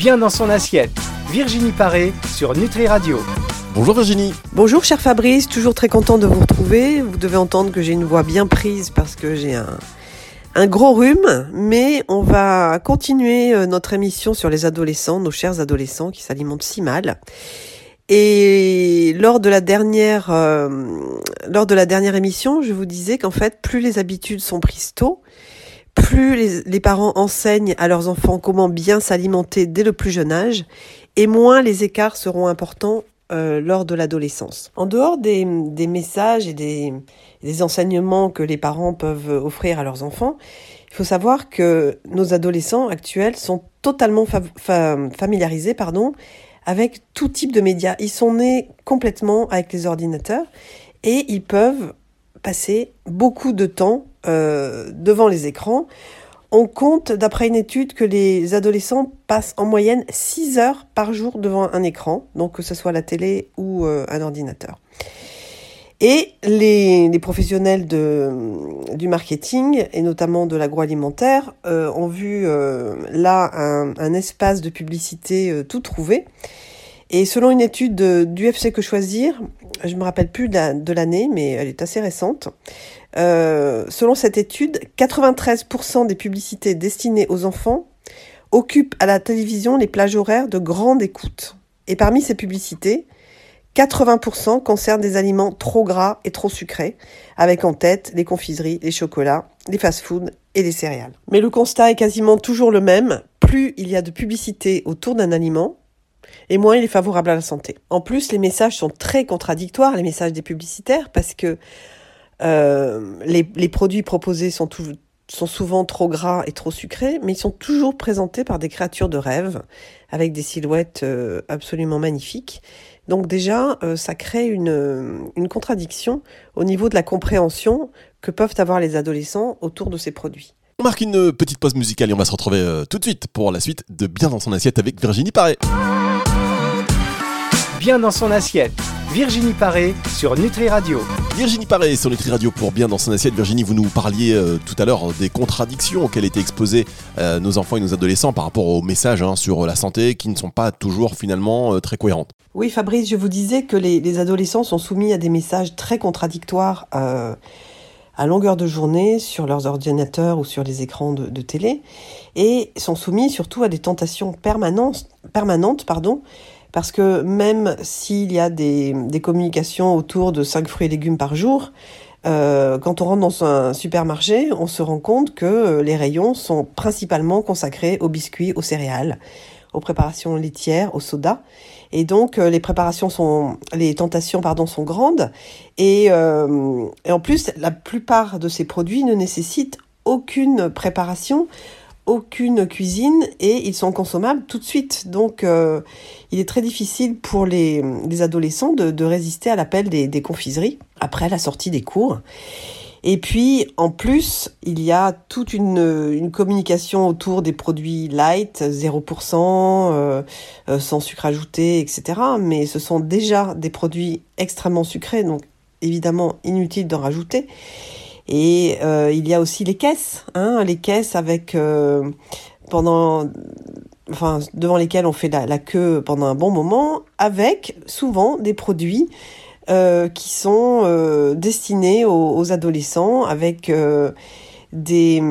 Bien dans son assiette. Virginie Paré sur Nutri Radio. Bonjour Virginie. Bonjour cher Fabrice, toujours très content de vous retrouver. Vous devez entendre que j'ai une voix bien prise parce que j'ai un, un gros rhume, mais on va continuer euh, notre émission sur les adolescents, nos chers adolescents qui s'alimentent si mal. Et lors de la dernière, euh, lors de la dernière émission, je vous disais qu'en fait, plus les habitudes sont prises tôt, plus les, parents enseignent à leurs enfants comment bien s'alimenter dès le plus jeune âge, et moins les écarts seront importants euh, lors de l'adolescence. En dehors des, messages et des, enseignements que les parents peuvent offrir à leurs enfants, il faut savoir que nos adolescents actuels sont totalement fa fa familiarisés pardon, avec tout type de médias. Ils sont nés complètement avec les ordinateurs et ils peuvent passer beaucoup de temps euh, devant les écrans. On compte, d'après une étude, que les adolescents passent en moyenne 6 heures par jour devant un écran, donc que ce soit la télé ou euh, un ordinateur. Et les, professionnels de, du marketing, et notamment de l'agroalimentaire, euh, ont vu là un, espace de publicité tout trouvé. Et selon une étude du FC Que Choisir, je me rappelle plus de l'année, mais elle est assez récente, euh, selon cette étude, 93% des publicités destinées aux enfants occupent à la télévision les plages horaires de grande écoute. Et parmi ces publicités, 80% concernent des aliments trop gras et trop sucrés, avec en tête les confiseries, les chocolats, les fast-foods et les céréales. Mais le constat est quasiment toujours le même. Plus il y a de publicité autour d'un aliment, et moins il est favorable à la santé. En plus, les messages sont très contradictoires, les messages des publicitaires, parce que euh, les, produits proposés sont, souvent trop gras et trop sucrés, mais ils sont toujours présentés par des créatures de rêve, avec des silhouettes euh, absolument magnifiques. Donc déjà, euh, ça crée une, une contradiction au niveau de la compréhension que peuvent avoir les adolescents autour de ces produits. On marque une petite pause musicale et on va se retrouver tout de suite pour la suite de Bien dans son assiette avec Virginie Paré. Bien dans son assiette. Virginie Paré sur Nutri Radio. Virginie Paré sur Nutri Radio pour Bien dans son assiette. Virginie, vous nous parliez euh, tout à l'heure des contradictions auxquelles étaient exposés euh, nos enfants et nos adolescents par rapport aux messages hein, sur la santé qui ne sont pas toujours finalement euh, très cohérentes. Oui, Fabrice, je vous disais que les, les, adolescents sont soumis à des messages très contradictoires euh, à longueur de journée sur leurs ordinateurs ou sur les écrans de, de télé et sont soumis surtout à des tentations permanentes, permanentes pardon, parce que même s'il y a des, communications autour de 5 fruits et légumes par jour, euh, quand on rentre dans un supermarché, on se rend compte que les rayons sont principalement consacrés aux biscuits, aux céréales, aux préparations laitières, aux sodas. Et donc euh, les tentations pardon sont grandes. Euh, et en plus, la plupart de ces produits ne nécessitent aucune préparation aucune cuisine et ils sont consommables tout de suite. Donc euh, il est très difficile pour les, les adolescents de, résister à l'appel des, confiseries après la sortie des cours. Et puis en plus, il y a toute une, une communication autour des produits light, 0%, euh, euh, sans sucre ajouté, etc. Mais ce sont déjà des produits extrêmement sucrés, donc évidemment inutile d'en rajouter. Et euh, il y a aussi les caisses, hein, les caisses avec euh, pendant, enfin devant lesquelles on fait la, queue pendant un bon moment, avec souvent des produits euh, qui sont euh, destinés aux, aux, adolescents, avec euh, des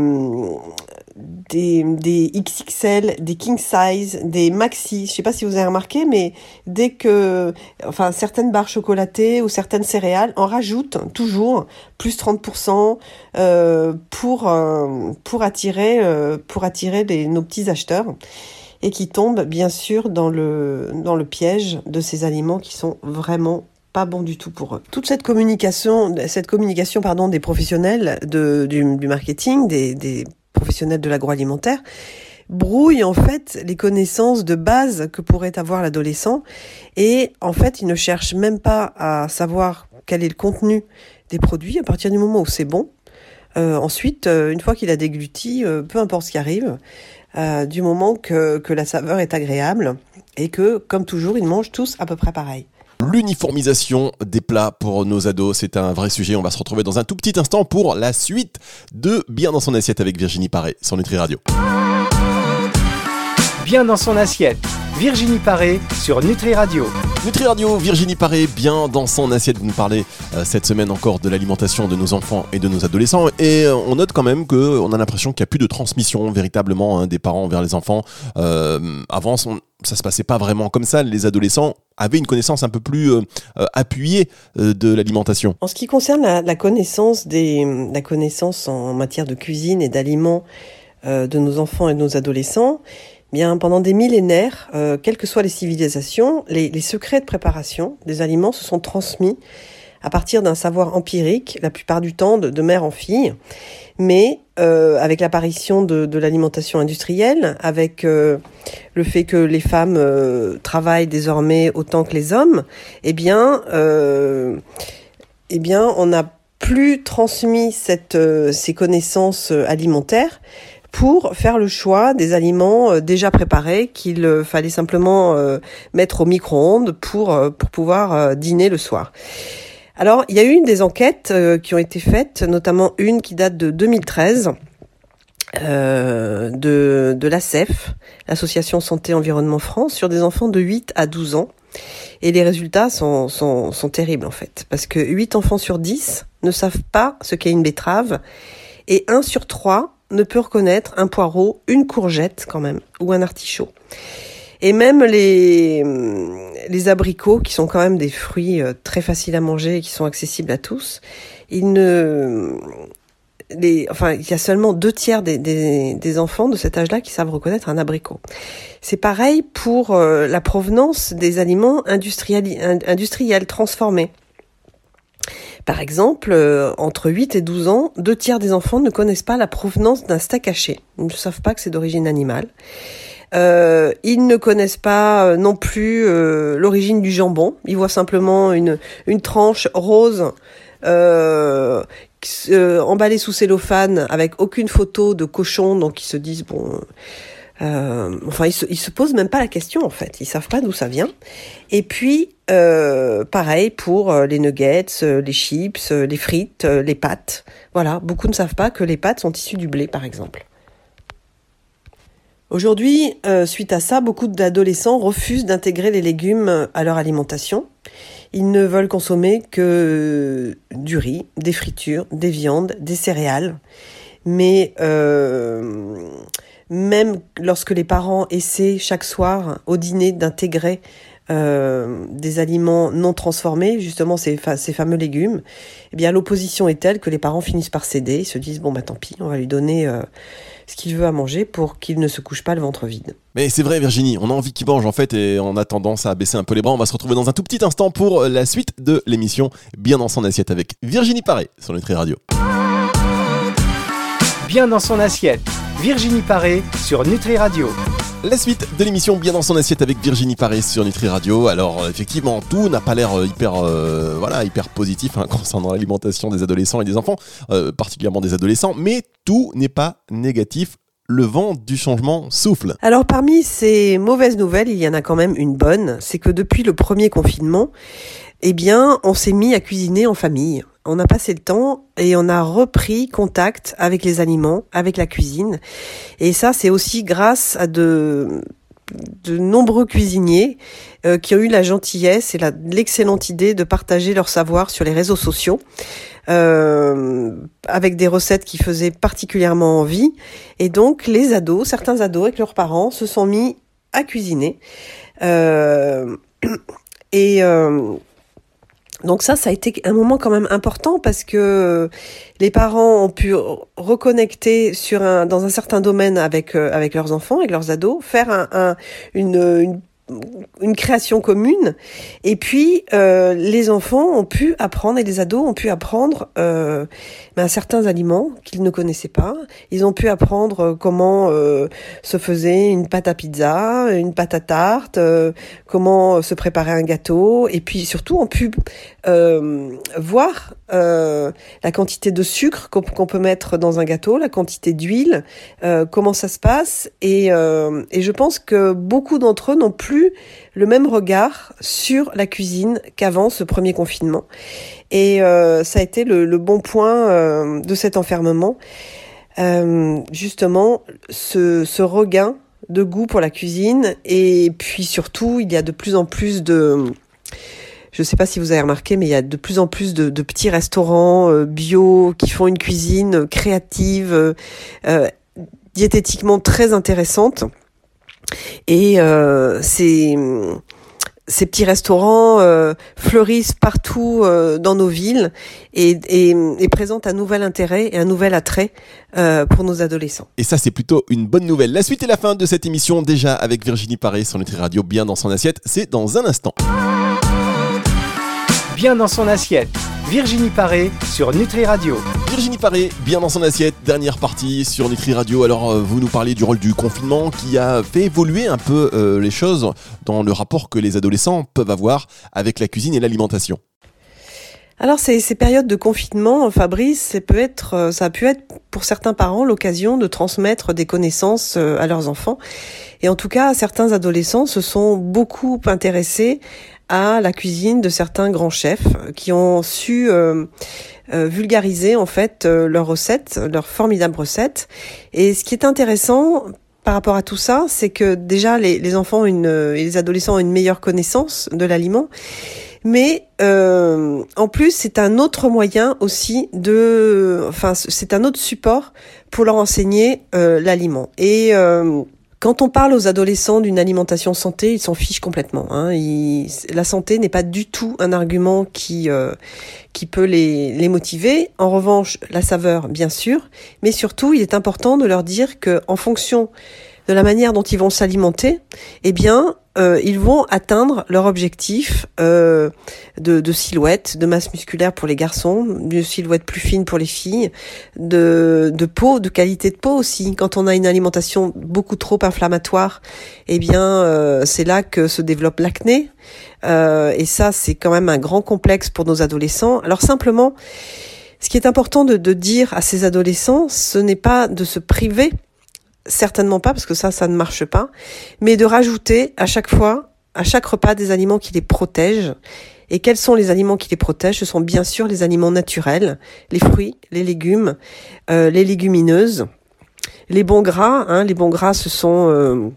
des, des XXL, des king size, des maxi. Je sais pas si vous avez remarqué, mais dès que, enfin, certaines barres chocolatées ou certaines céréales en rajoutent toujours plus 30% euh, pour pour attirer euh, pour attirer nos petits acheteurs et qui tombent bien sûr dans le dans le piège de ces aliments qui sont vraiment pas bons du tout pour eux. Toute cette communication, cette communication pardon des professionnels de, du, du marketing, des, des professionnels de l'agroalimentaire, brouille en fait les connaissances de base que pourrait avoir l'adolescent et en fait il ne cherche même pas à savoir quel est le contenu des produits à partir du moment où c'est bon. Euh, ensuite, euh, une fois qu'il a dégluti, euh, peu importe ce qui arrive, du moment que, que la saveur est agréable et que, comme toujours, ils mangent tous à peu près pareil. L'uniformisation des plats pour nos ados, c'est un vrai sujet. On va se retrouver dans un tout petit instant pour la suite de Bien dans son assiette avec Virginie Paré sur Nutri Radio. bien dans son assiette. Virginie Paré sur Nutri Radio. Nutri Radio, Virginie Paré, bien dans son assiette. Vous nous parlez euh, cette semaine encore de l'alimentation de nos enfants et de nos adolescents. Et euh, on note quand même qu'on a l'impression qu'il n'y a plus de transmission véritablement hein, des parents vers les enfants. Euh, avant, on, ça se passait pas vraiment comme ça. Les adolescents avaient une connaissance un peu plus appuyée de l'alimentation. En ce qui concerne la, connaissance des, la connaissance en matière de cuisine et d'aliments de nos enfants et de nos adolescents, Bien, pendant des millénaires, euh, quelles que soient les civilisations, les, secrets de préparation des aliments se sont transmis à partir d'un savoir empirique, la plupart du temps de mère en fille. Mais euh, avec l'apparition de, l'alimentation industrielle, avec euh, le fait que les femmes euh, travaillent désormais autant que les hommes, eh bien, eh bien, on n'a plus transmis ces connaissances alimentaires pour faire le choix des aliments déjà préparés qu'il fallait simplement mettre au micro-ondes pour, pour pouvoir dîner le soir. Alors, il y a eu des enquêtes qui ont été faites, notamment une qui date de 2013 euh, de, de l'ACEF, l'Association Santé Environnement France, sur des enfants de 8 à 12 ans. Et les résultats sont, sont, sont terribles en fait, parce que 8 enfants sur 10 ne savent pas ce qu'est une betterave, et 1 sur 3 ne peut reconnaître un poireau, une courgette quand même, ou un artichaut. Et même les, les abricots, qui sont quand même des fruits euh, très faciles à manger et qui sont accessibles à tous, ne, enfin, il y a seulement deux tiers des, enfants de cet âge-là qui savent reconnaître un abricot. C'est pareil pour euh, la provenance des aliments industriels, industriels transformés. Par exemple, euh, entre 8 et 12 ans, deux tiers des enfants ne connaissent pas la provenance d'un steak haché. Ils ne savent pas que c'est d'origine animale. Euh, ils ne connaissent pas euh, non plus euh, l'origine du jambon. Ils voient simplement une, une tranche rose euh, emballée sous cellophane avec aucune photo de cochon, donc ils se disent bon euh, enfin, ils se, ils se posent même pas la question en fait. Ils savent pas d'où ça vient. Et puis, euh, pareil pour euh, les nuggets, euh, les chips, les frites, les pâtes. Voilà, beaucoup ne savent pas que les pâtes sont issues du blé, par exemple. Aujourd'hui, suite à ça, beaucoup d'adolescents refusent d'intégrer les légumes à leur alimentation. Ils ne veulent consommer que du riz, des fritures, des viandes, des céréales. Mais euh, même lorsque les parents essaient chaque soir au dîner d'intégrer euh, des aliments non transformés, justement ces, ces fameux légumes, eh bien l'opposition est telle que les parents finissent par céder, ils se disent bon bah tant pis, on va lui donner euh, ce qu'il veut à manger pour qu'il ne se couche pas le ventre vide. Mais c'est vrai Virginie, on a envie qu'il mange en fait et on a tendance à baisser un peu les bras. On va se retrouver dans un tout petit instant pour la suite de l'émission Bien dans son assiette avec Virginie Paré sur Nutri Radio. Bien dans son assiette Virginie Paré sur Nutri Radio. La suite de l'émission Bien dans son assiette avec Virginie Paré sur Nutri Radio. Alors effectivement, tout n'a pas l'air euh, hyper, euh, voilà, hyper positif hein, concernant l'alimentation des adolescents et des enfants, euh, particulièrement des adolescents, mais tout n'est pas négatif le vent du changement souffle. Alors parmi ces mauvaises nouvelles, il y en a quand même une bonne, c'est que depuis le premier confinement, eh bien, on s'est mis à cuisiner en famille on a passé le temps et on a repris contact avec les aliments, avec la cuisine. Et ça, c'est aussi grâce à de, nombreux cuisiniers euh, qui ont eu la gentillesse et l'excellente idée de partager leur savoir sur les réseaux sociaux. Euh, avec des recettes qui faisaient particulièrement envie. Et donc les ados, certains ados avec leurs parents se sont mis à cuisiner. Euh, et donc ça, ça a été un moment quand même important parce que les parents ont pu reconnecter sur un, dans un certain domaine avec euh, leurs enfants, avec leurs ados, faire un, un une, une une création commune. Et puis, euh, les enfants ont pu apprendre, et les ados ont pu apprendre euh, ben, certains aliments qu'ils ne connaissaient pas. Ils ont pu apprendre comment euh, se faisait une pâte à pizza, une pâte à tarte, euh, comment se préparer un gâteau. Et puis, surtout, ont pu euh, voir la quantité de sucre qu'on peut mettre dans un gâteau, la quantité d'huile, comment ça se passe. Et, et je pense que beaucoup d'entre eux n'ont plus le même regard sur la cuisine qu'avant ce premier confinement. Et euh, ça a été le, bon point euh, de cet enfermement. Euh, justement, ce, regain de goût pour la cuisine. Et puis surtout, il y a de plus en plus de... Je ne sais pas si vous avez remarqué, mais il y a de plus en plus de, petits restaurants euh, bio qui font une cuisine créative, euh, diététiquement très intéressante. Et euh, ces petits restaurants euh, fleurissent partout euh, dans nos villes et, et, présentent un nouvel intérêt et un nouvel attrait euh, pour nos adolescents. Et ça, c'est plutôt une bonne nouvelle. La suite et la fin de cette émission, déjà avec Virginie Paré sur Nutri Radio, bien dans son assiette, c'est dans un instant. Bien dans son assiette Virginie Paré sur Nutri Radio. Virginie Paré, bien dans son assiette, dernière partie sur Nutri Radio. Alors, euh, vous nous parlez du rôle du confinement qui a fait évoluer un peu euh, les choses dans le rapport que les adolescents peuvent avoir avec la cuisine et l'alimentation. Alors ces, ces, périodes de confinement, Fabrice, ça peut être, euh, ça a pu être pour certains parents l'occasion de transmettre des connaissances à leurs enfants. Et en tout cas, certains adolescents se sont beaucoup intéressés à la cuisine de certains grands chefs qui ont su euh, euh, vulgariser en fait euh, leurs recettes, leurs formidables recettes. Et ce qui est intéressant par rapport à tout ça, c'est que déjà les, les enfants une, et les adolescents ont une meilleure connaissance de l'aliment. Mais euh, en plus, c'est un autre moyen aussi de, enfin, c'est un autre support pour leur enseigner euh, l'aliment. Et euh, quand on parle aux adolescents d'une alimentation santé, ils s'en fichent complètement. Hein. la santé n'est pas du tout un argument qui euh, qui peut les, les motiver. En revanche, la saveur, bien sûr, mais surtout, il est important de leur dire que en fonction de la manière dont ils vont s'alimenter, eh bien, euh, ils vont atteindre leur objectif euh, de, silhouette, de masse musculaire pour les garçons, de silhouette plus fine pour les filles, de, peau, de qualité de peau aussi. Quand on a une alimentation beaucoup trop inflammatoire, eh bien, euh, c'est là que se développe l'acné. et ça, c'est quand même un grand complexe pour nos adolescents. Alors simplement, ce qui est important de dire à ces adolescents, ce n'est pas de se priver certainement pas, parce que ça, ça ne marche pas, mais de rajouter à chaque fois, à chaque repas, des aliments qui les protègent. Et quels sont les aliments qui les protègent? Ce sont bien sûr les aliments naturels, les fruits, les légumes, euh, les légumineuses, les bons gras. Hein, les bons gras, ce sont euh,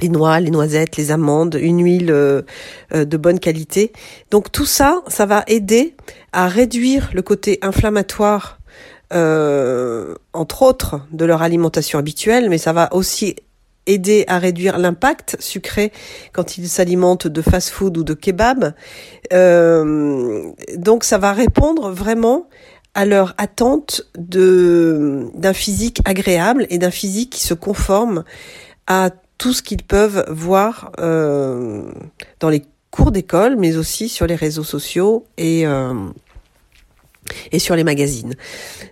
les noix, les noisettes, les amandes, une huile euh, de bonne qualité. Donc tout ça, ça va aider à réduire le côté inflammatoire euh, entre autres, de leur alimentation habituelle, mais ça va aussi aider à réduire l'impact sucré quand ils s'alimentent de fast-food ou de kebab. Euh, donc ça va répondre vraiment à leur attente de d'un physique agréable et d'un physique qui se conforme à tout ce qu'ils peuvent voir euh, dans les cours d'école, mais aussi sur les réseaux sociaux et euh, et sur les magazines.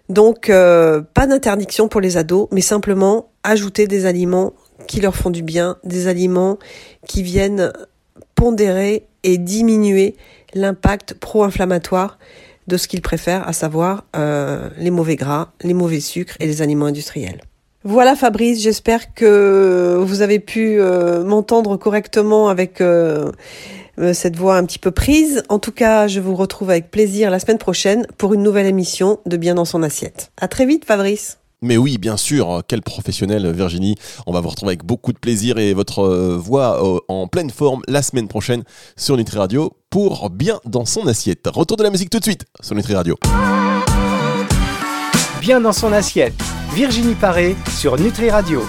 Donc euh, pas d'interdiction pour les ados, mais simplement ajouter des aliments qui leur font du bien, des aliments qui viennent pondérer et diminuer l'impact pro-inflammatoire de ce qu'ils préfèrent, à savoir euh, les mauvais gras, les mauvais sucres et les aliments industriels. Voilà Fabrice, j'espère que vous avez pu euh, m'entendre correctement avec euh, cette voix un petit peu prise. En tout cas, je vous retrouve avec plaisir la semaine prochaine pour une nouvelle émission de Bien dans son assiette. À très vite, Fabrice. Mais oui, bien sûr, quel professionnel Virginie. On va vous retrouver avec beaucoup de plaisir et votre euh, voix euh, en pleine forme la semaine prochaine sur Nutri Radio pour Bien dans son assiette. Retour de la musique tout de suite sur Nutri Radio. Bien dans son assiette, Virginie Paré sur Nutri Radio.